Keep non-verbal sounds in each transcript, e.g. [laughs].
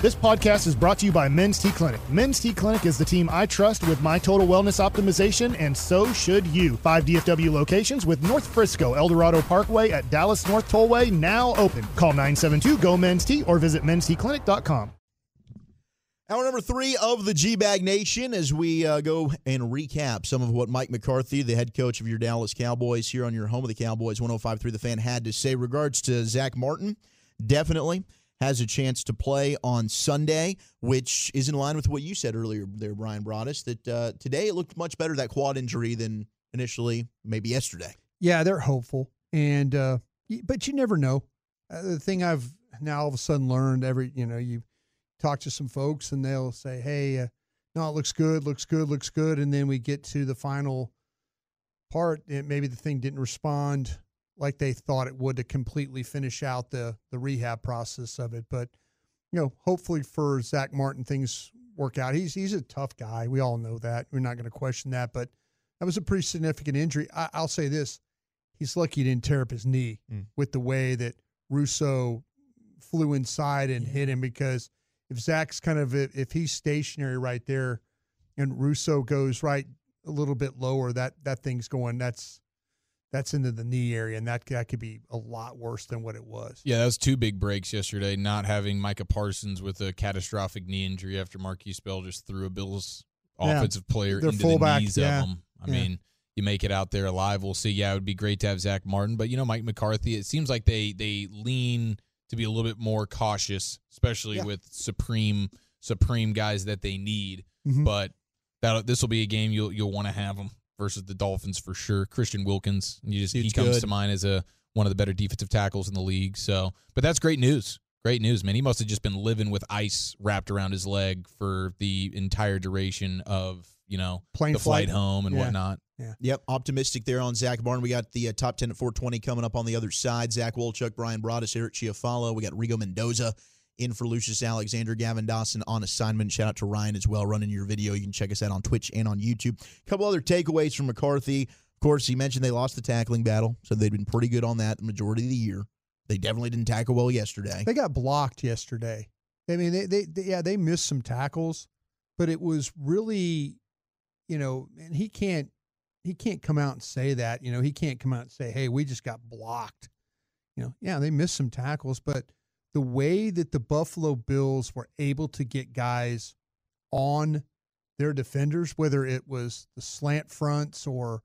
This podcast is brought to you by Men's T Clinic. Men's T Clinic is the team I trust with my total wellness optimization, and so should you. Five DFW locations with North Frisco, Eldorado Parkway at Dallas North Tollway now open. Call 972 GO Men's T or visit mensteclinic.com. Hour number three of the G Bag Nation as we uh, go and recap some of what Mike McCarthy, the head coach of your Dallas Cowboys, here on your home of the Cowboys, 105.3 The Fan, had to say. Regards to Zach Martin, definitely has a chance to play on Sunday, which is in line with what you said earlier there, Bryan Broaddus, that uh, today it looked much better, that quad injury, than initially, maybe yesterday. Yeah, they're hopeful. And, uh, but you never know. Uh, the thing I've now all of a sudden learned every, you know, you talk to some folks and they'll say, hey, uh, no, it looks good, looks good, looks good. And then we get to the final part, and maybe the thing didn't respond like they thought it would to completely finish out the the rehab process of it. But you know, hopefully for Zach Martin, things work out. He's he's a tough guy. We all know that. We're not going to question that. But that was a pretty significant injury. I, will say this: he's lucky he didn't tear up his knee mm. with the way that Rousseau flew inside and yeah. hit him. Because if Zach's kind of if he's stationary right there, and Rousseau goes right a little bit lower, that that thing's going. That's that's into the knee area, and that, that could be a lot worse than what it was. Yeah, that was two big breaks yesterday. Not having Micah Parsons with a catastrophic knee injury after Markquese Bell just threw a Bills offensive yeah, player into fullback, the knees yeah. of them. I yeah. mean, you make it out there alive. We'll see. Yeah, it would be great to have Zach Martin, but you know, Mike McCarthy. It seems like they they lean to be a little bit more cautious, especially with supreme supreme guys that they need. Mm-hmm. But that this will be a game you'll you'll want to have them versus the Dolphins for sure. Christian Wilkins, you just he comes good. to mind as a one of the better defensive tackles in the league. So, but that's great news. Great news, man. He must have just been living with ice wrapped around his leg for the entire duration of you know Plane the flight, flight home and yeah. whatnot. Yeah. Yep. Optimistic there on Zach Barn. We got the uh, top 10 at 420 coming up on the other side. Zach Wolchuk, Bryan Broaddus, Eric Chiafalo. We got Rigo Mendoza in for Lucius Alexander, Gavin Dawson on assignment. Shout out to Ryan as well, running your video. You can check us out on Twitch and on YouTube. A couple other takeaways from McCarthy. Of course, he mentioned they lost the tackling battle, so they'd been pretty good on that the majority of the year. They definitely didn't tackle well yesterday. They got blocked yesterday. I mean, they, they, they yeah, they missed some tackles, but it was really, you know, and he can't he can't come out and say that. You know, he can't come out and say, "Hey, we just got blocked." You know, yeah, they missed some tackles, but the way that the Buffalo Bills were able to get guys on their defenders, whether it was the slant fronts or,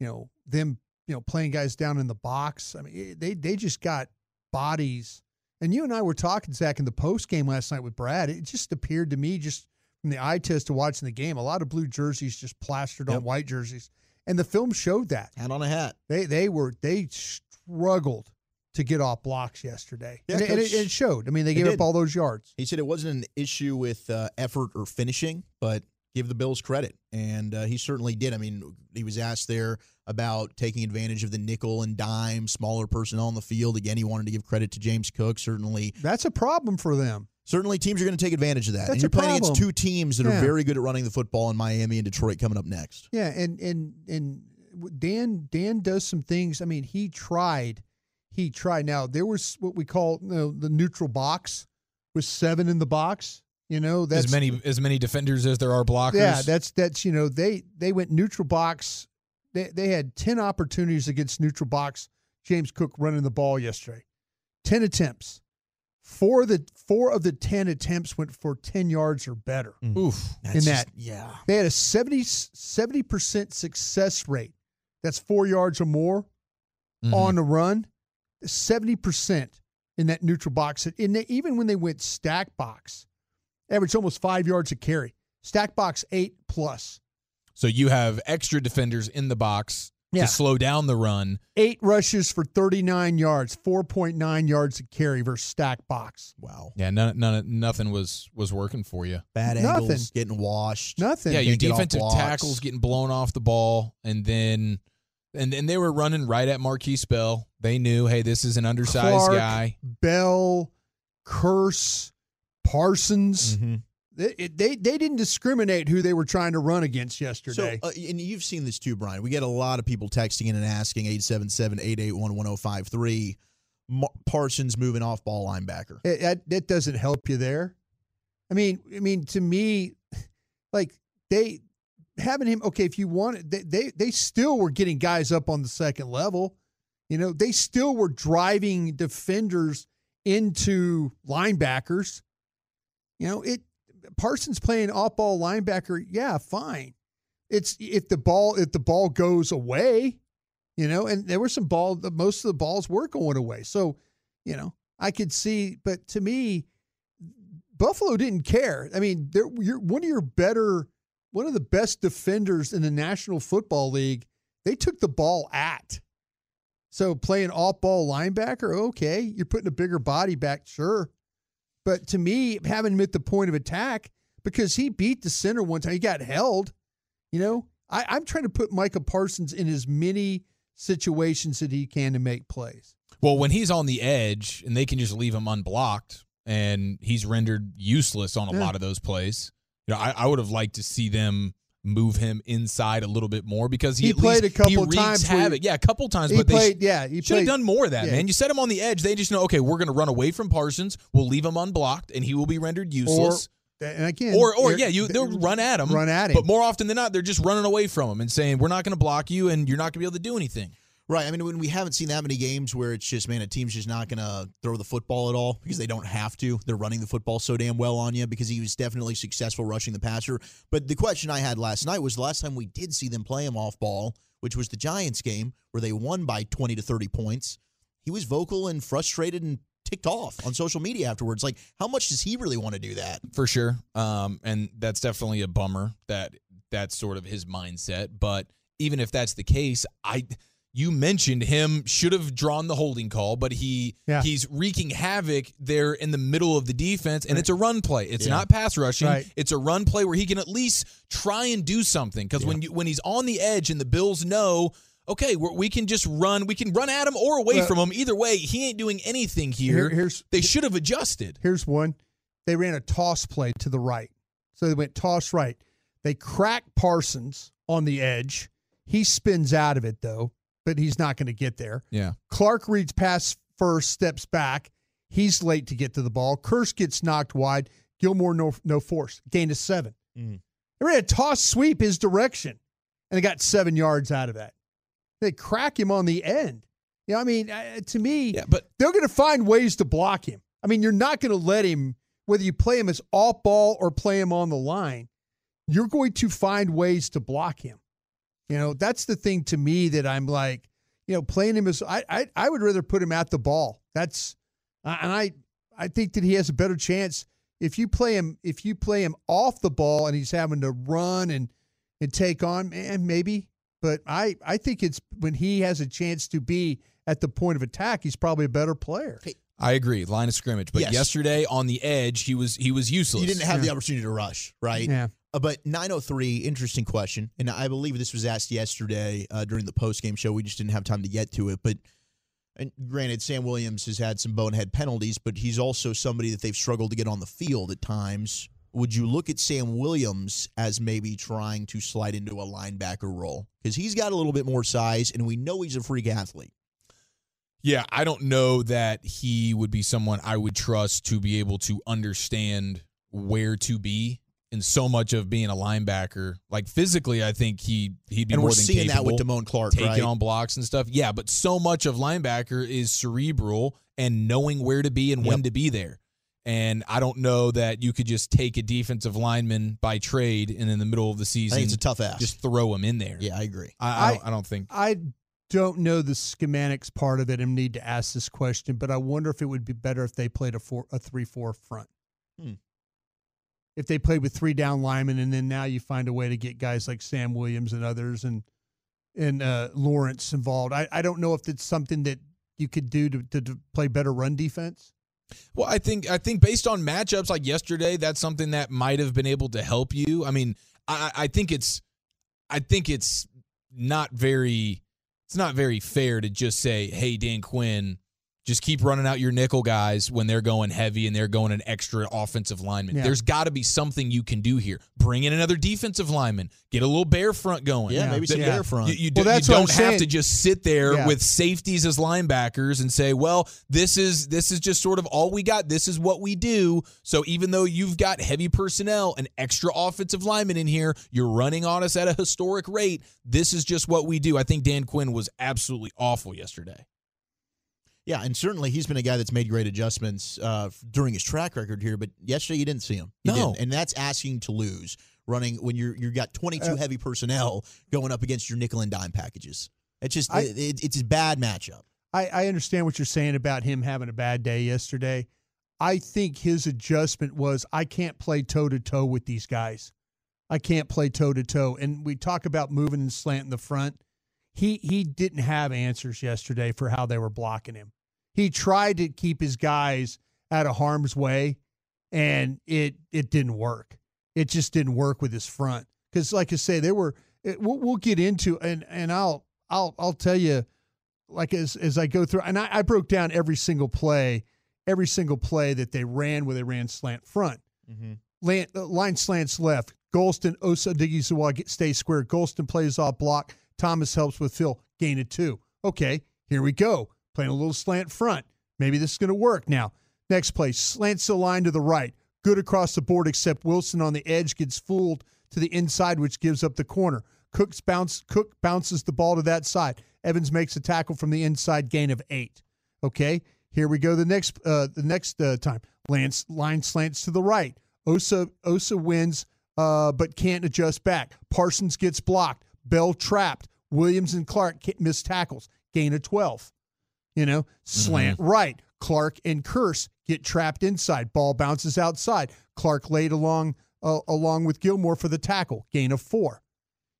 you know, them, you know, playing guys down in the box. I mean, eh, they they just got bodies. And you and I were talking, Zach, in the post game last night with Brad. It just appeared to me, just from the eye test of watching the game, a lot of blue jerseys just plastered yep. on white jerseys, and the film showed that. Hat on a hat. They they were they struggled to get off blocks yesterday. Yeah, and, Coach, and it, it, showed. I mean, they gave up all those yards. He said it wasn't an issue with uh, effort or finishing, but give the Bills credit. And uh, he certainly did. I mean, he was asked there about taking advantage of the nickel and dime, smaller personnel on the field. Again, he wanted to give credit to James Cook. Certainly. That's a problem for them. Certainly, teams are going to take advantage of that. That's and you're playing against two teams that yeah. are very good at running the football in Miami and Detroit coming up next. Yeah, and and and Dan Dan does some things. I mean, he tried he tried. Now there was what we call you know, the neutral box, with seven in the box. You know, that's as many as many defenders as there are blockers. Yeah, that's that's you know they they went neutral box. They they had ten opportunities against neutral box. James Cook running the ball yesterday, ten attempts. Four of the four of the ten attempts went for ten yards or better. Mm. Oof, in that, just, yeah, they had a 70 percent success rate. That's four yards or more mm-hmm. on the run. 70% in that neutral box. And even when they went stack box, averaged almost five yards a carry. Stack box eight plus. So you have extra defenders in the box yeah. to slow down the run. Eight rushes for 39 yards, 4.9 yards a carry versus stack box. Wow. Yeah, none, none, nothing was was working for you. Bad nothing. angles, getting washed. Nothing. Yeah, your defensive tackles getting blown off the ball, and then and and they were running right at Markquese Bell. They knew, hey, this is an undersized Clark, guy. Bell, Kearse, Parsons. Mm-hmm. They, they they didn't discriminate who they were trying to run against yesterday. So, uh, and you've seen this too, Brian. We get a lot of people texting in and asking 877-881-1053. Parsons moving off ball linebacker. It, it, it doesn't help you there. I mean, I mean to me, [laughs] like they having him. Okay, if you want, they they they still were getting guys up on the second level. You know, they still were driving defenders into linebackers. You know, it Parsons playing off ball linebacker, yeah, fine. It's if the ball if the ball goes away, you know, and there were some ball most of the balls were going away. So, you know, I could see, but to me, Buffalo didn't care. I mean, you're one of your better, one of the best defenders in the National Football League. They took the ball at. So playing off ball linebacker, okay, you're putting a bigger body back, sure. But to me, having him at the point of attack, because he beat the center one time, he got held. You know, I, I'm trying to put Micah Parsons in as many situations that he can to make plays. Well, when he's on the edge and they can just leave him unblocked and he's rendered useless on a yeah. lot of those plays, you know, I, I would have liked to see them move him inside a little bit more because he, he played a couple times. Havoc. Yeah, a couple times. He but played. They yeah, he should have done more of that, yeah. man. You set him on the edge. They just know, okay, we're going to run away from Parsons. We'll leave him unblocked, and he will be rendered useless. Or, and again, or or yeah, you they'll run at him, run at him. But more often than not, they're just running away from him and saying, "We're not going to block you, and you're not going to be able to do anything." Right. I mean, when we haven't seen that many games where it's just, man, a team's just not going to throw the football at all because they don't have to. They're running the football so damn well on you because he was definitely successful rushing the passer. But the question I had last night was the last time we did see them play him off ball, which was the Giants game where they won by 20 to 30 points. He was vocal and frustrated and ticked off on social media afterwards. Like, how much does he really want to do that? For sure. Um, and that's definitely a bummer that that's sort of his mindset. But even if that's the case, I you mentioned him should have drawn the holding call, but he yeah. he's wreaking havoc there in the middle of the defense, and right. it's a run play. It's yeah. not pass rushing. Right. It's a run play where he can at least try and do something. Because yeah. when you when he's on the edge and the Bills know, okay, we can just run, we can run at him or away well, from him. Either way, he ain't doing anything here. here here's they should have adjusted. Here's one: they ran a toss play to the right, so they went toss right. They crack Parsons on the edge. He spins out of it though but he's not going to get there. Yeah. Clark reads pass first, steps back. He's late to get to the ball. Kearse gets knocked wide. Gilmore no no force. Gain of seven. Mm. They ran a toss sweep his direction, and they got seven yards out of that. They crack him on the end. You know, I mean, uh, to me, yeah, but they're going to find ways to block him. I mean, you're not going to let him, whether you play him as off ball or play him on the line, you're going to find ways to block him. You know, that's the thing to me that I'm like, you know, playing him as I I, I would rather put him at the ball. That's and I I think that he has a better chance if you play him if you play him off the ball and he's having to run and and take on and maybe but I I think it's when he has a chance to be at the point of attack he's probably a better player. Hey, I agree, line of scrimmage. But yes. yesterday on the edge, he was he was useless. He didn't have yeah. the opportunity to rush, right? Yeah. Uh, but 903, interesting question. And I believe this was asked yesterday uh, during the post game show. We just didn't have time to get to it. But and granted, Sam Williams has had some bonehead penalties, but he's also somebody that they've struggled to get on the field at times. Would you look at Sam Williams as maybe trying to slide into a linebacker role? Because he's got a little bit more size, and we know he's a freak athlete. Yeah, I don't know that he would be someone I would trust to be able to understand where to be in so much of being a linebacker. Like physically, I think he he'd be and more we're than seeing capable, that with Damone Clark, taking right? on blocks and stuff. Yeah, but so much of linebacker is cerebral and knowing where to be and yep. when to be there. And I don't know that you could just take a defensive lineman by trade and in the middle of the season, it's a tough ask. Just throw him in there. Yeah, I agree. I, I, I, don't, I don't think. I don't know the schematics part of it and need to ask this question, but I wonder if it would be better if they played a four a three four front. Hmm if they played with three down linemen and then now you find a way to get guys like Sam Williams and others and and uh, Lawrence involved. I, I don't know if it's something that you could do to, to, to play better run defense. Well, I think I think based on matchups like yesterday, that's something that might have been able to help you. I mean, I, I think it's I think it's not very it's not very fair to just say, "Hey, Dan Quinn, just keep running out your nickel guys when they're going heavy and they're going an extra offensive lineman. Yeah. There's got to be something you can do here. Bring in another defensive lineman. Get a little bear front going. Yeah, maybe some yeah. bear front. You, you, well, you don't have to just sit there yeah. with safeties as linebackers and say, "Well, this is this is just sort of all we got. This is what we do." So even though you've got heavy personnel, an extra offensive lineman in here, you're running on us at a historic rate. This is just what we do. I think Dan Quinn was absolutely awful yesterday. Yeah, and certainly he's been a guy that's made great adjustments uh, during his track record here. But yesterday you didn't see him. You no, didn't. and that's asking to lose running when you're you got 22 uh, heavy personnel going up against your nickel and dime packages. It's just I, it, it's a bad matchup. I, I understand what you're saying about him having a bad day yesterday. I think his adjustment was I can't play toe to toe with these guys. I can't play toe to toe. And we talk about moving and slant in the front. He he didn't have answers yesterday for how they were blocking him he tried to keep his guys out of harm's way, and it it didn't work. It just didn't work with his front because, like I say, there were. It, we'll, we'll get into and and I'll I'll I'll tell you, like as as I go through, and I, I broke down every single play, every single play that they ran where they ran slant front, mm-hmm. line, uh, line slants left. Golston Osa Odighizuwa stays square. Golston plays off block. Thomas helps with Phil. Gain it two. Okay, here we go playing a little slant front. Maybe this is going to work now. Next play, slants the line to the right. Good across the board, except Wilson on the edge gets fooled to the inside, which gives up the corner. Cook's bounce, Cook bounces the ball to that side. Evans makes a tackle from the inside, gain of eight. Okay, here we go. The next, uh, the next uh, time, Lance line slants to the right. Osa Osa wins, uh, but can't adjust back. Parsons gets blocked. Bell trapped. Williams and Clark miss tackles. Gain of twelve. You know, slant mm-hmm. right. Clark and Kearse get trapped inside. Ball bounces outside. Clark laid along uh, along with Gilmore for the tackle. Gain of four.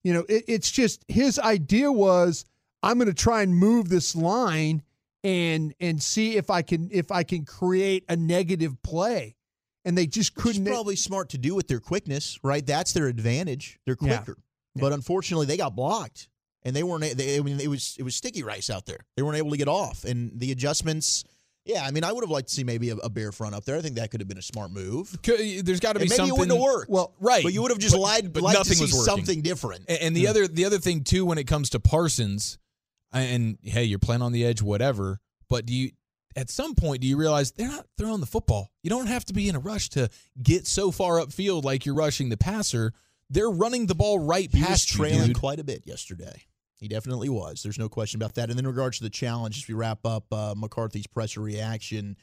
You know, it, it's just his idea was I'm going to try and move this line and and see if I can if I can create a negative play. And they just couldn't. It's probably smart to do with their quickness, right? That's their advantage. They're quicker. Yeah. But unfortunately, they got blocked and they weren't. They, I mean, it was it was sticky rice out there. They weren't able to get off, and the adjustments. Yeah, I mean, I would have liked to see maybe a, a bear front up there. I think that could have been a smart move. There's got to be maybe something. Maybe it wouldn't have worked. Well, right, but you would have just but, lied. But nothing was working. something different. And, and the yeah. other the other thing too, when it comes to Parsons, and hey, you're playing on the edge, whatever. But do you at some point do you realize they're not throwing the football? You don't have to be in a rush to get so far upfield like you're rushing the passer. They're running the ball right he past was trailing you, quite a bit yesterday. He definitely was. There's no question about that. And then in regards to the challenge, as we wrap up uh, McCarthy's presser reaction,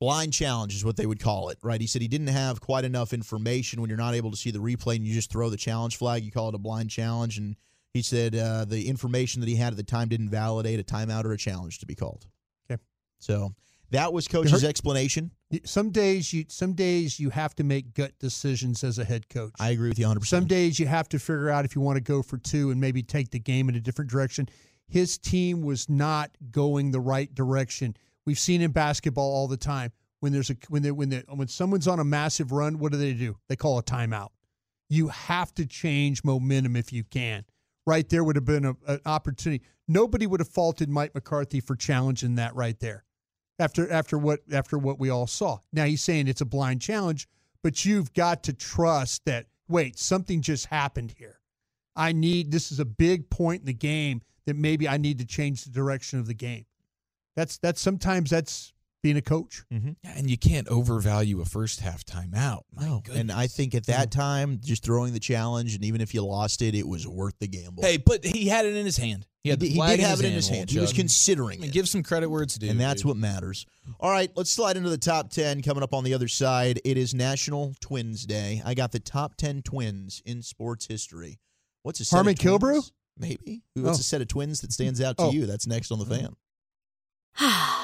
blind challenge is what they would call it, right? He said he didn't have quite enough information when you're not able to see the replay and you just throw the challenge flag. You call it a blind challenge. And he said uh, the information that he had at the time didn't validate a timeout or a challenge to be called. Okay. So that was coach's explanation. Some days you some days you have to make gut decisions as a head coach. I agree with you 100%. Some days you have to figure out if you want to go for two and maybe take the game in a different direction. His team was not going the right direction. We've seen in basketball all the time when there's a when they when they, when someone's on a massive run, what do they do? They call a timeout. You have to change momentum if you can. Right there would have been a, an opportunity. Nobody would have faulted Mike McCarthy for challenging that right there after after what after what we all saw. Now he's saying it's a blind challenge, but you've got to trust that wait, something just happened here. I need this is a big point in the game that maybe I need to change the direction of the game. That's that's sometimes that's being a coach. Mm-hmm. And you can't overvalue a first half timeout. My no. And I think at that time, just throwing the challenge, and even if you lost it, it was worth the gamble. Hey, but he had it in his hand. He, he, he did have it in his hand. He was considering I mean, it. Give some credit where it's due. And that's dude. what matters. All right, let's slide into the top 10 coming up on the other side. It is National Twins Day. I got the top 10 twins in sports history. What's a set Harmon Killebrew? Maybe. What's oh. a set of twins that stands out to oh. you? That's next on the fan. [sighs] [sighs] [sighs]